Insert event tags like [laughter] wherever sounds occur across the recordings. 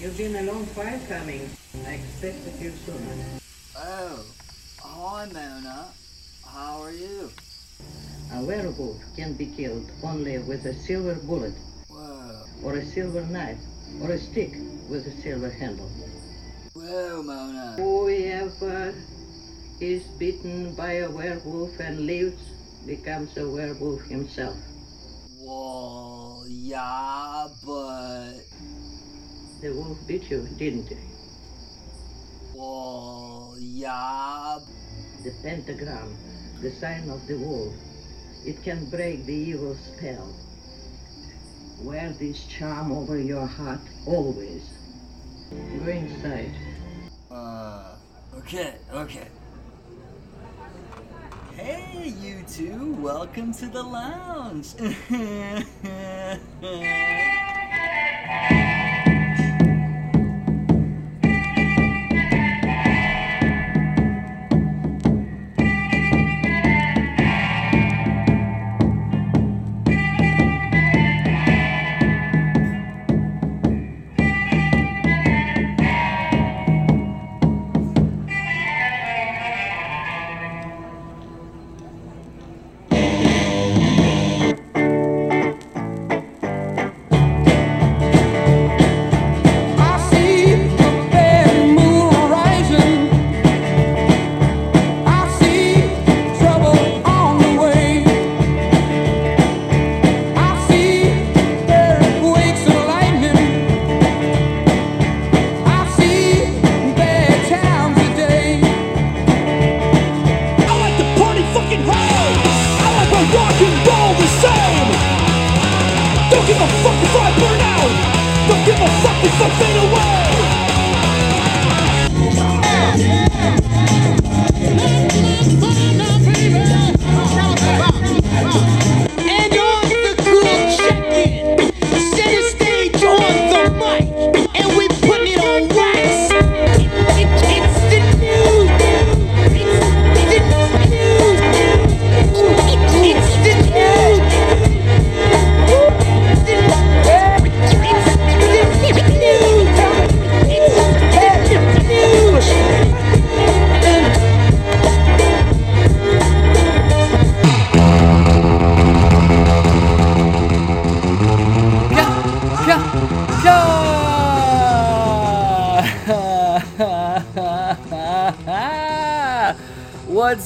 You've been a long while coming. I expected you sooner. Oh, hi Mona. How are you? A werewolf can be killed only with a silver bullet, Whoa, or a silver knife, or a stick with a silver handle. whoa, Mona. Whoever is bitten by a werewolf and lives becomes a werewolf himself. Well, yeah, but The wolf bit you, didn't he? Oh, yeah, The pentagram, the sign of the wolf. It can break the evil spell. Wear this charm over your heart always. Go inside. Uh, okay, okay. Hey, you two, welcome to the lounge. [laughs] give a fuck if I burn out. Don't give a fuck if I fade away.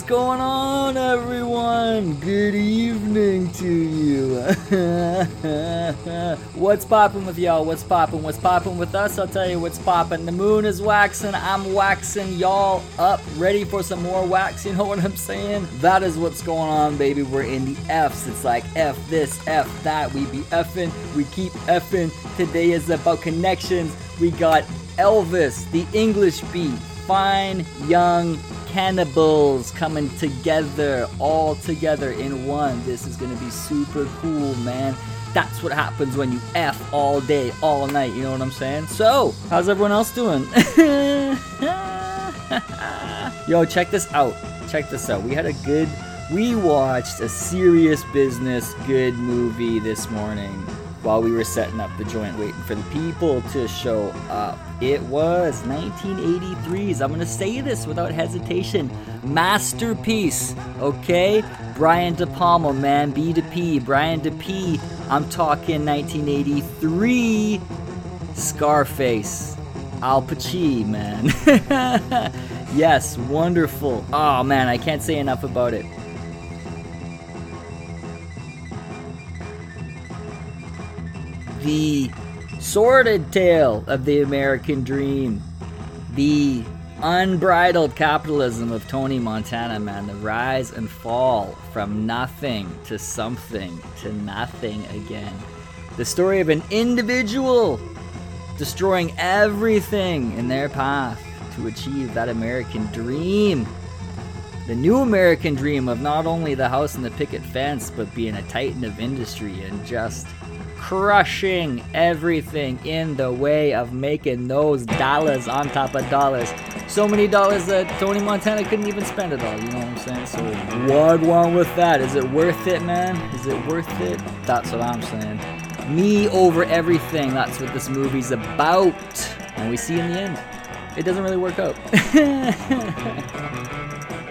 Going on, everyone? Good evening to you. [laughs] what's poppin' with y'all? What's poppin'? What's poppin' with us? I'll tell you what's poppin'. The moon is waxing. I'm waxing y'all up, ready for some more wax. You know what I'm saying? That is what's going on, baby. We're in the F's. It's like F this, F that. We be effing. We keep effing. Today is about connections. We got Elvis, the English beat, fine young cannibals coming together, all together in one. This is gonna be super cool, man. That's what happens when you F all day, all night, you know what I'm saying? So, how's everyone else doing? [laughs] Yo, check this out. Check this out. We had a good, we watched a serious business good movie this morning while we were setting up the joint, waiting for the people to show up. It was 1983's, I'm gonna say this without hesitation, masterpiece, okay? Brian De Palma, man, B to P, Brian De P. I'm talking 1983, Scarface, Al Pacino, man. [laughs] yes, wonderful. Oh man, I can't say enough about it. The sordid tale of the American dream, the unbridled capitalism of Tony Montana, man, the rise and fall from nothing to something to nothing again. The story of an individual destroying everything in their path to achieve that American dream. The new American dream of not only the house and the picket fence, but being a titan of industry and just crushing everything in the way of making those dollars on top of dollars. So many dollars that Tony Montana couldn't even spend it all, you know what I'm saying? So what wrong with that? Is it worth it, man? Is it worth it? That's what I'm saying. Me over everything, that's what this movie's about. And we see in the end, it doesn't really work out.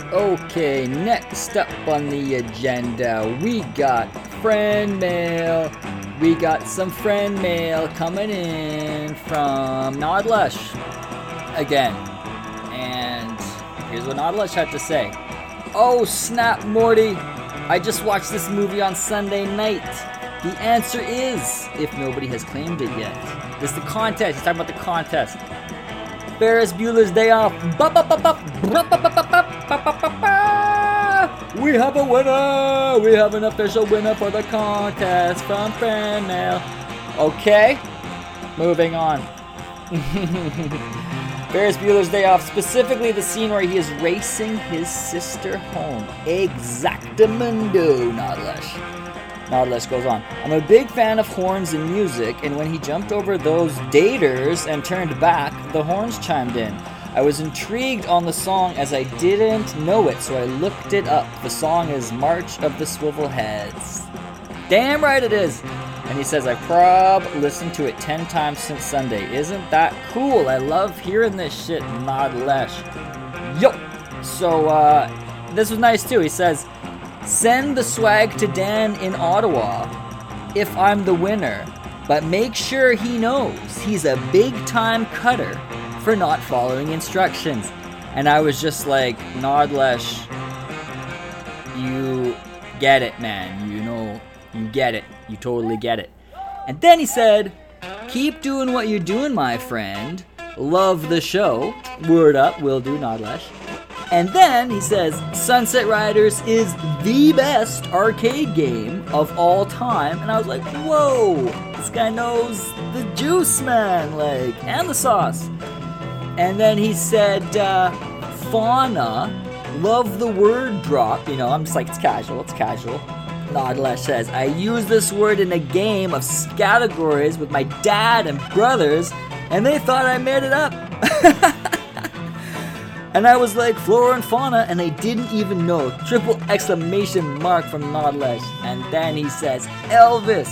[laughs] okay, next up on the agenda, we got friend mail. We got some friend mail coming in from Nodlush again. And here's what Nodlush had to say. Oh, snap, Morty! I just watched this movie on Sunday night. The answer is, if nobody has claimed it yet. Is the contest. He's talking about the contest. Ferris Bueller's Day Off. We have a winner! We have an official winner for the contest from Fan Mail. Okay, moving on. [laughs] Ferris Bueller's Day Off, specifically the scene where he is racing his sister home. Exactamundo, Nodlesh. Nodlesh goes on. I'm a big fan of horns and music, and when he jumped over those daters and turned back, the horns chimed in. I was intrigued on the song as I didn't know it, so I looked it up. The song is March of the Swivel Heads. Damn right it is! And he says, I prob listened to it 10 times since Sunday. Isn't that cool? I love hearing this shit, Nodlesh. Yo! So, uh, this was nice too. He says, Send the swag to Dan in Ottawa if I'm the winner, but make sure he knows he's a big time cutter for not following instructions. And I was just like, Nodlesh, you get it, man. You know, you get it. You totally get it. And then he said, Keep doing what you're doing, my friend. Love the show. Word up, will do, Nodlesh. And then he says, Sunset Riders is the best arcade game of all time. And I was like, whoa, this guy knows the juice, man, like, and the sauce. And then he said, uh, fauna, love the word drop. You know, I'm just like, it's casual, it's casual. Nodlesh says, I use this word in a game of categories with my dad and brothers, and they thought I made it up. [laughs] and I was like, flora and fauna, and they didn't even know. Triple exclamation mark from Nodlesh. And then he says, Elvis.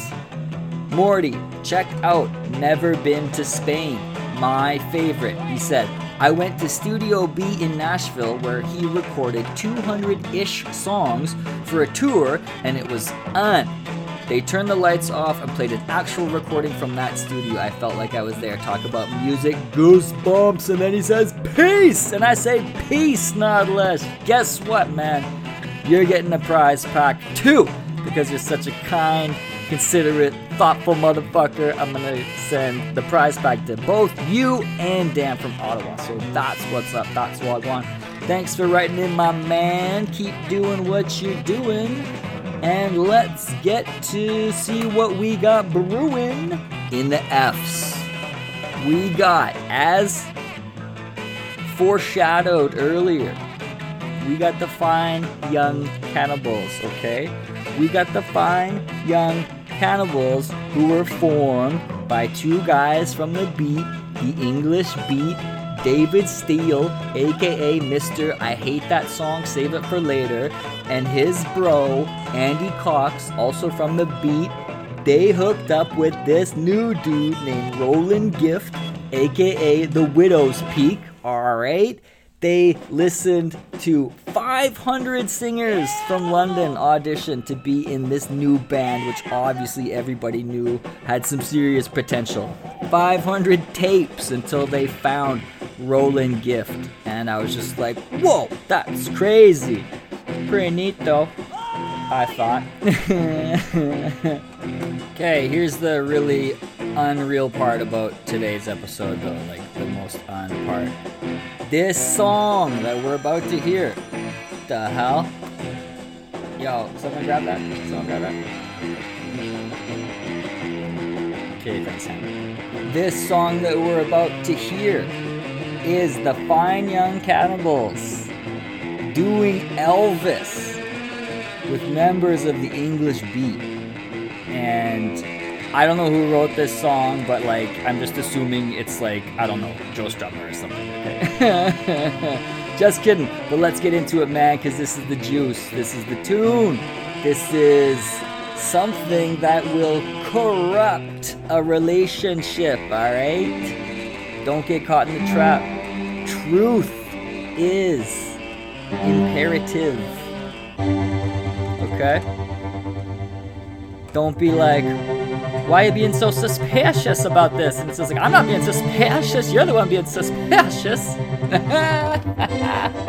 Morty, check out Never Been to Spain. My favorite. He said, I went to Studio B in Nashville where he recorded 200 ish songs for a tour, and it was un. They turned the lights off and played an actual recording from that studio. I felt like I was there. Talk about music, goosebumps, and then he says, Peace! And I say, Peace, not less. Guess what, man? You're getting a prize pack too because you're such a kind, considerate, thoughtful motherfucker. I'm gonna send the prize pack to both you and Dan from Ottawa. So that's what's up. That's what I want. Thanks for writing in, my man. Keep doing what you're doing. And let's get to see what we got brewing in the F's. We got, as foreshadowed earlier, we got the fine young cannibals, okay? We got the fine young cannibals who were formed by two guys from the beat, the English beat, David Steele, aka Mr. I Hate That Song, Save It for Later, and his bro, Andy Cox, also from the beat. They hooked up with this new dude named Roland Gift, aka The Widow's Peak, alright? They listened to 500 singers from London audition to be in this new band, which obviously everybody knew had some serious potential. 500 tapes until they found Roland Gift. And I was just like, whoa, that's crazy. Pretty neat though, I thought. [laughs] okay, here's the really unreal part about today's episode, though, like the most un part this song that we're about to hear. The hell? Yo, someone grab that? Someone grab that? Okay, thanks, Sam. This song that we're about to hear is the Fine Young Cannibals doing Elvis with members of the English Beat. And I don't know who wrote this song, but like I'm just assuming it's like I don't know Joe Strummer or something. [laughs] Just kidding. But let's get into it, man, because this is the juice. This is the tune. This is something that will corrupt a relationship, all right? Don't get caught in the trap. Truth is imperative. Okay? Don't be like, why are you being so suspicious about this? And it's just like, I'm not being suspicious. You're the one being suspicious. [laughs]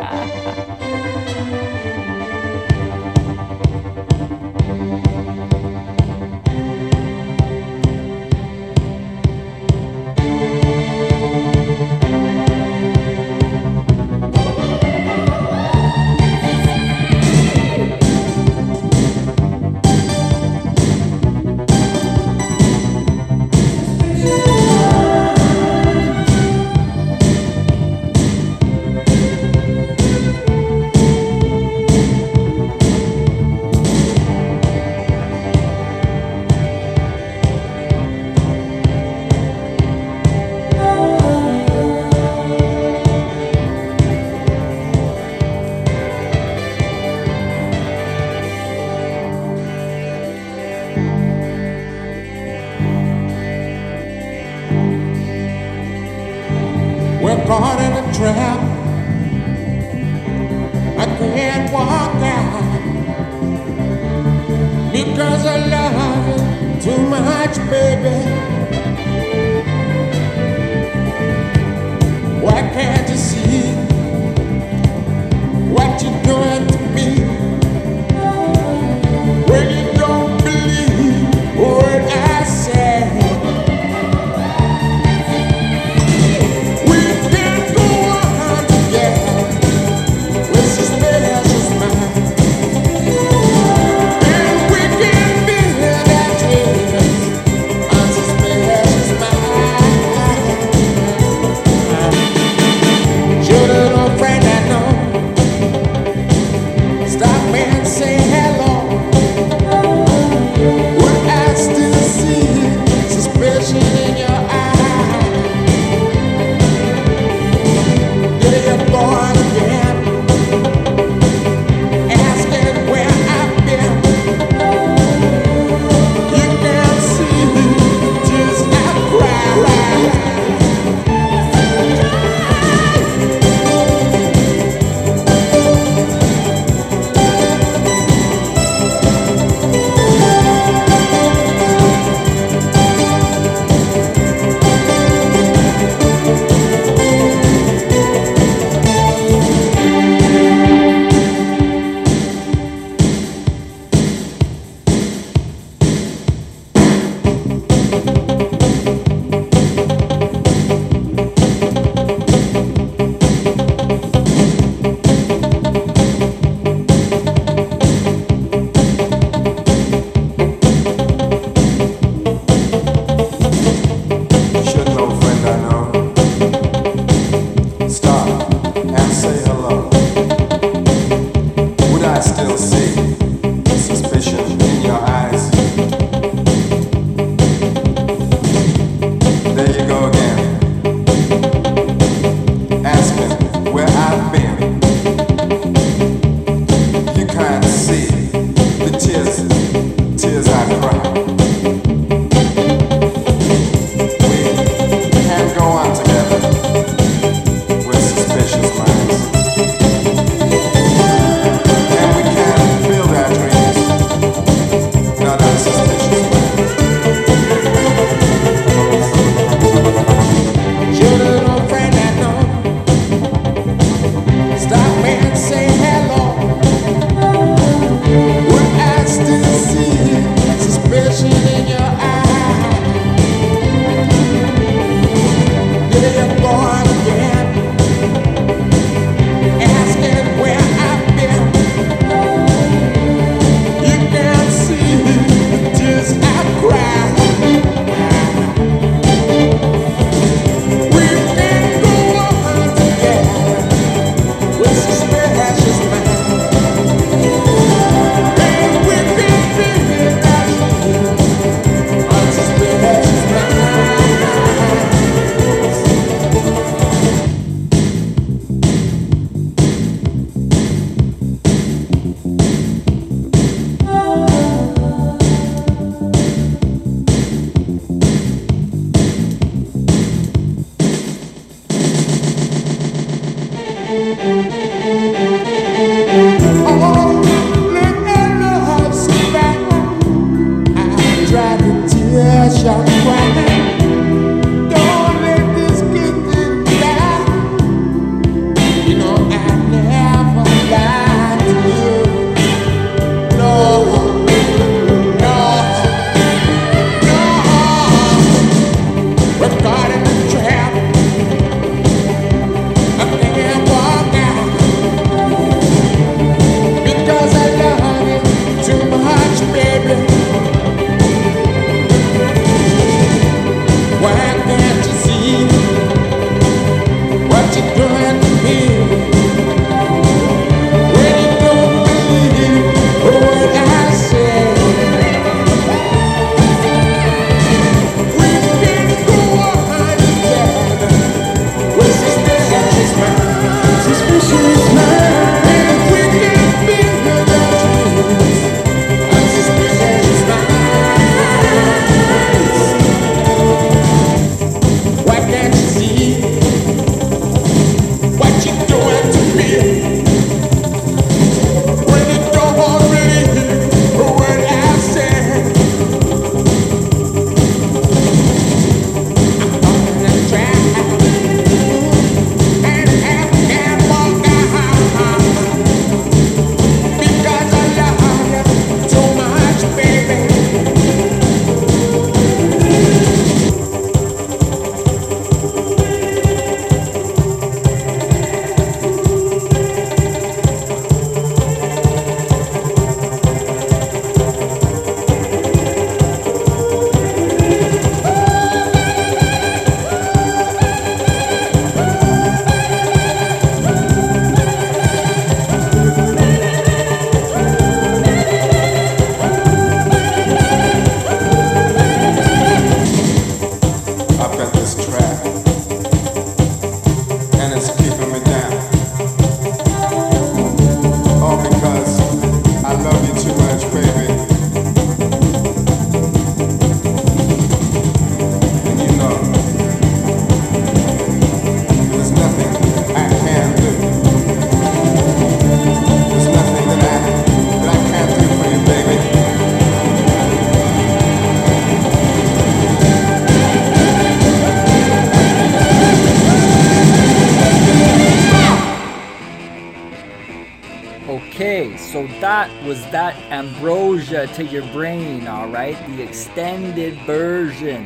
so that was that ambrosia to your brain, alright? The extended version,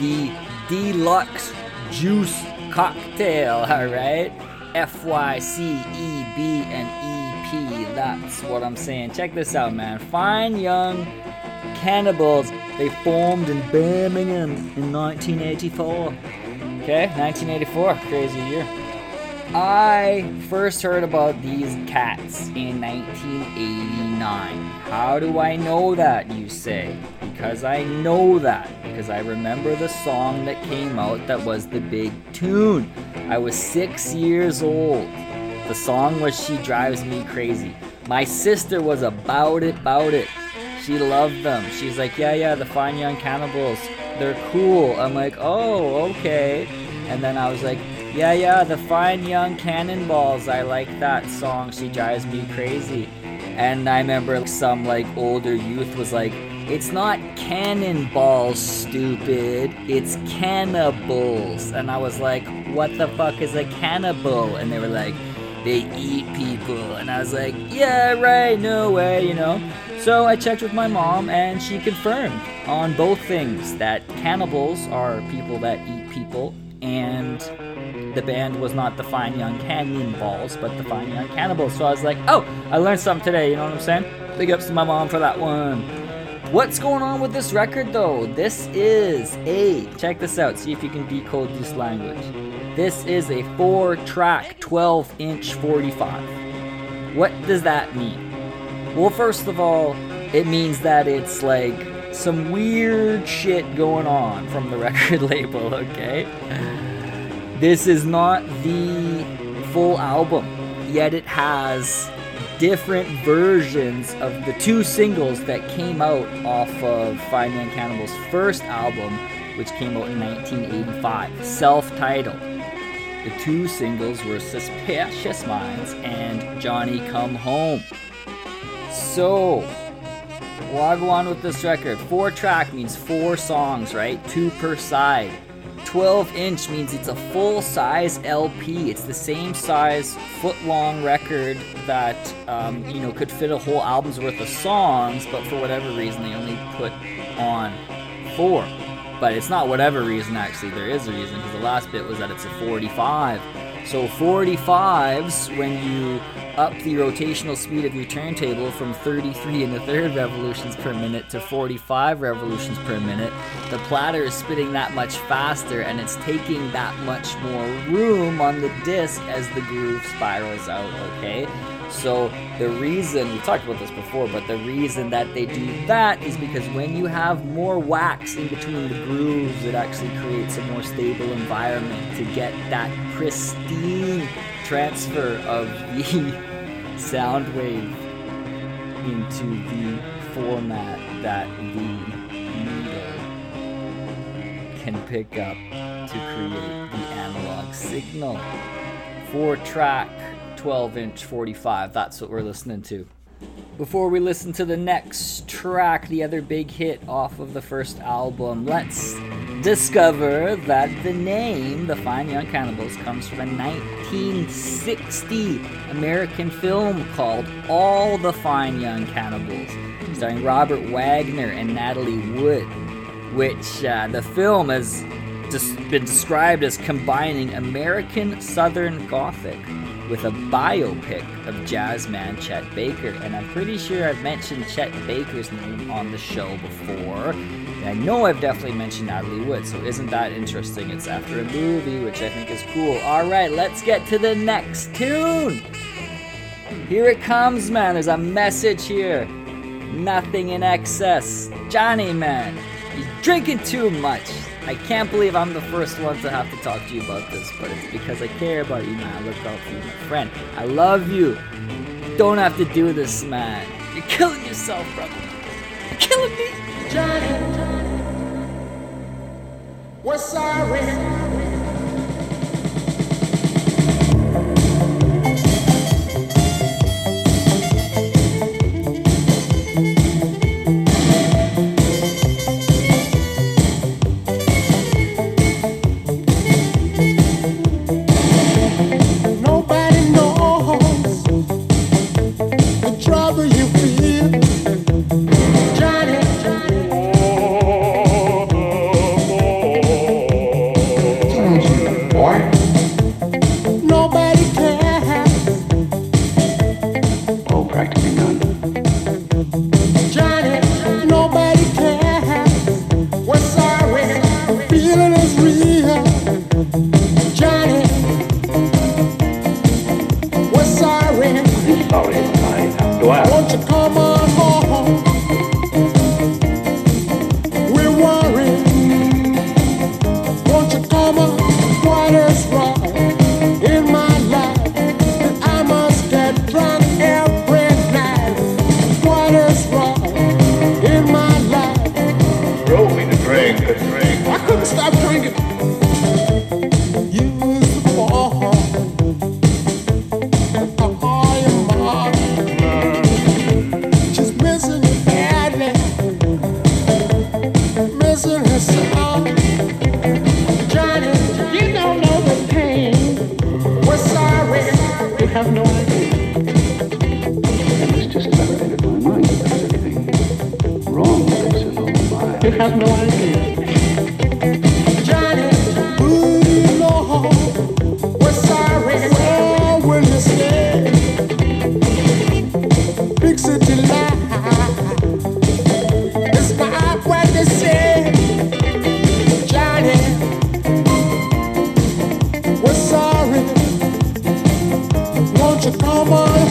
the deluxe juice cocktail, [laughs] alright? F Y C E B and E P, that's what I'm saying. Check this out, man. Fine young cannibals, they formed in Birmingham in 1984. Okay, 1984, crazy year. I first heard about these cats in 1989. How do I know that, you say? Because I know that. Because I remember the song that came out that was the big tune. I was six years old. The song was She Drives Me Crazy. My sister was about it, about it. She loved them. She's like, yeah, yeah, the Fine Young Cannibals. They're cool. I'm like, oh, okay. And then I was like, yeah, yeah, the Fine Young Cannonballs. I like that song. She drives me crazy. And I remember some like older youth was like, it's not cannonballs, stupid. It's cannibals. And I was like, what the fuck is a cannibal? And they were like, they eat people. And I was like, yeah, right, no way, you know. So I checked with my mom, and she confirmed on both things that cannibals are people that eat people, and the band was not the Fine Young Cannonballs, but the Fine Young Cannibals. So I was like, oh, I learned something today, you know what I'm saying? Big ups to my mom for that one. What's going on with this record though? This is a, check this out, see if you can decode this language. This is a four track 12 inch 45. What does that mean? Well, first of all, it means that it's like some weird shit going on from the [laughs] record label, okay? This is not the full album, yet it has different versions of the two singles that came out off of Fine Young Cannibal's first album, which came out in 1985, self titled. The two singles were Suspicious Minds and Johnny Come Home. So, why go on with this record? Four track means four songs, right? Two per side. 12 inch means it's a full size LP. It's the same size foot long record that um, you know could fit a whole album's worth of songs, but for whatever reason they only put on four. But it's not whatever reason actually. There is a reason because the last bit was that it's a 45. So 45s when you up the rotational speed of your turntable from 33 and a third revolutions per minute to 45 revolutions per minute, the platter is spinning that much faster and it's taking that much more room on the disc as the groove spirals out, okay? So the reason we talked about this before, but the reason that they do that is because when you have more wax in between the grooves, it actually creates a more stable environment to get that pristine transfer of the [laughs] sound wave into the format that the needle can pick up to create the analog signal. Four track 12 inch 45. That's what we're listening to. Before we listen to the next track, the other big hit off of the first album, let's discover that the name, The Fine Young Cannibals, comes from a 1960 American film called All the Fine Young Cannibals, starring Robert Wagner and Natalie Wood, which uh, the film has just been described as combining American Southern Gothic with a biopic of jazzman Chet Baker. And I'm pretty sure I've mentioned Chet Baker's name on the show before. And I know I've definitely mentioned Natalie Wood, so isn't that interesting? It's after a movie, which I think is cool. Alright, let's get to the next tune. Here it comes, man. There's a message here. Nothing in excess. Johnny, man, you're drinking too much. I can't believe I'm the first one to have to talk to you about this, but it's because I care about you, man. I look out for you, my friend. I love you. Don't have to do this, man. You're killing yourself, brother. You're killing me. Johnny, we're sorry. to come on.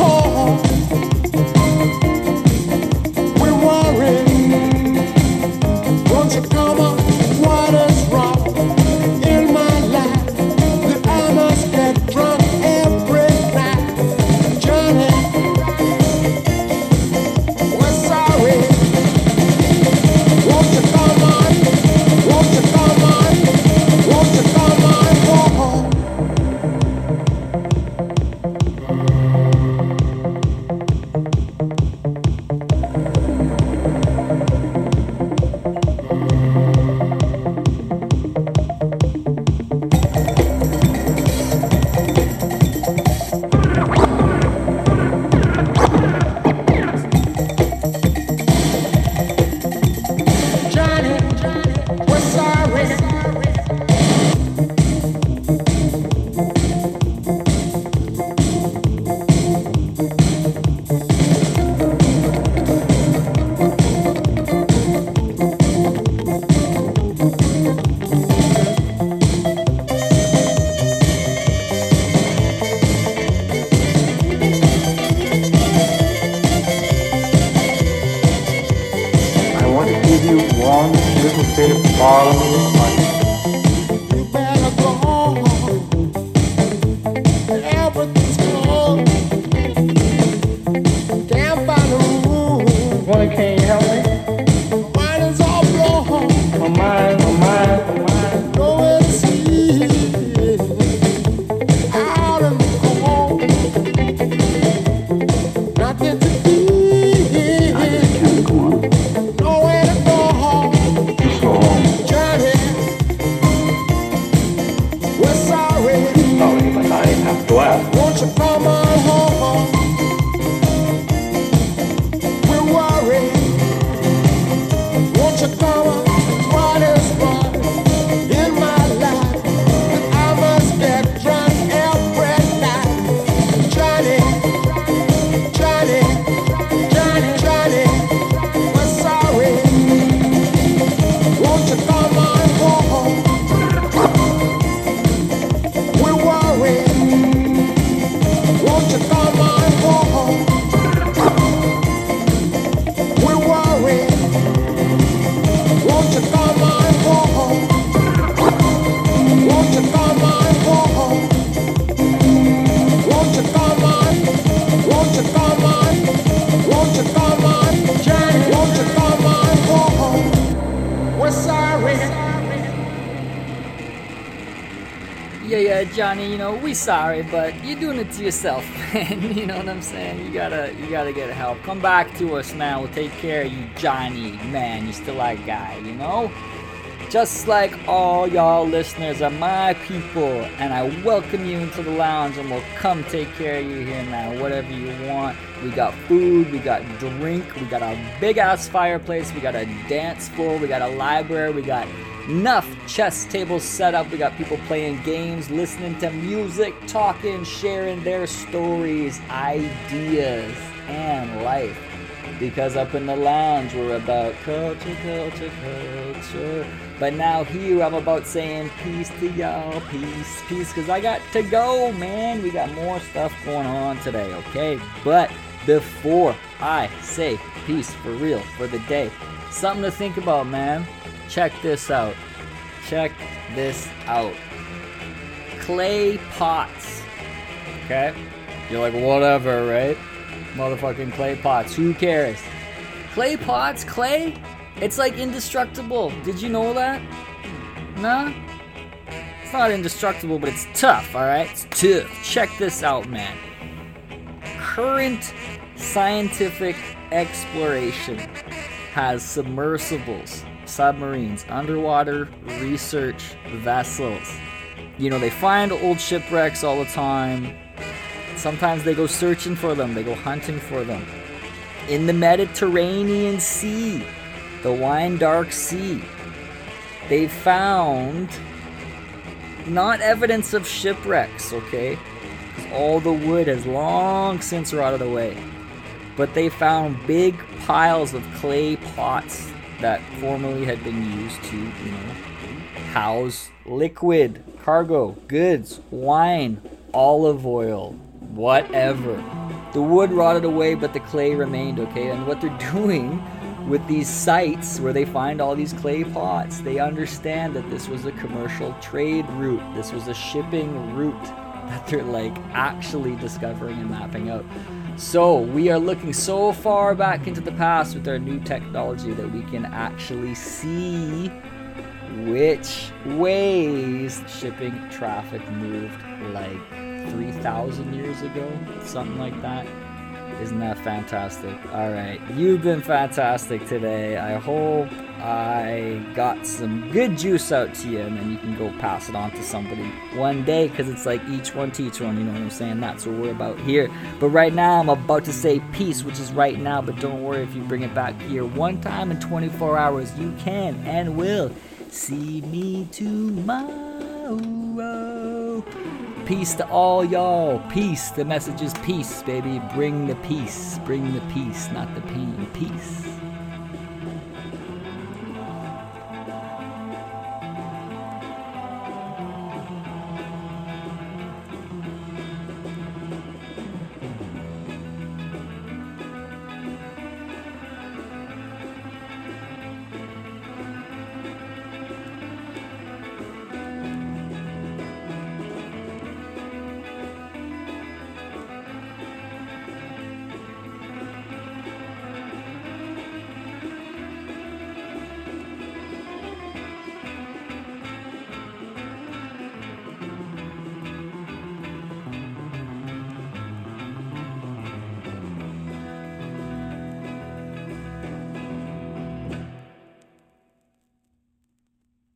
Go out. Yeah, yeah, Johnny. You know, we sorry, but you're doing it to yourself, [laughs] man. You know what I'm saying? You gotta, you gotta get help. Come back to us, man. We'll take care of you, Johnny. Man, you're still that guy, you know? Just like all y'all listeners are my people, and I welcome you into the lounge, and we'll come take care of you here now. Whatever you want. We got food, we got drink, we got a big ass fireplace, we got a dance floor, we got a library, we got enough chess tables set up. We got people playing games, listening to music, talking, sharing their stories, ideas, and life. Because up in the lounge, we're about culture, culture, culture. But now here, I'm about saying peace to y'all, peace, peace. Because I got to go, man. We got more stuff going on today, okay? But before I say peace for real for the day, something to think about, man. Check this out. Check this out. Clay pots. Okay? You're like, whatever, right? Motherfucking clay pots. Who cares? Clay pots, clay? It's like indestructible. Did you know that? Nah? It's not indestructible, but it's tough, alright? It's tough. Check this out, man. Current scientific exploration has submersibles, submarines, underwater research vessels. You know, they find old shipwrecks all the time. Sometimes they go searching for them, they go hunting for them. In the Mediterranean Sea, the Wine Dark Sea, they found not evidence of shipwrecks, okay? all the wood has long since rotted away. But they found big piles of clay pots that formerly had been used to, you know, house liquid, cargo, goods, wine, olive oil, whatever. The wood rotted away, but the clay remained, okay? And what they're [laughs] doing with these sites where they find all these clay pots, they understand that this was a commercial trade route, this was a shipping route [laughs] that they're like actually discovering and mapping out. So, we are looking so far back into the past with our new technology that we can actually see which ways shipping traffic moved like 3,000 years ago, something like that. Isn't that fantastic? All right, you've been fantastic today. I hope I got some good juice out to you, and then you can go pass it on to somebody one day because it's like each one teach one. You know what I'm saying? That's what we're about here. But right now, I'm about to say peace, which is right now. But don't worry if you bring it back here one time in 24 hours, you can and will see me tomorrow. Peace to all y'all. Peace. The message is peace, baby. Bring the peace. Bring the peace, not the pain. Peace.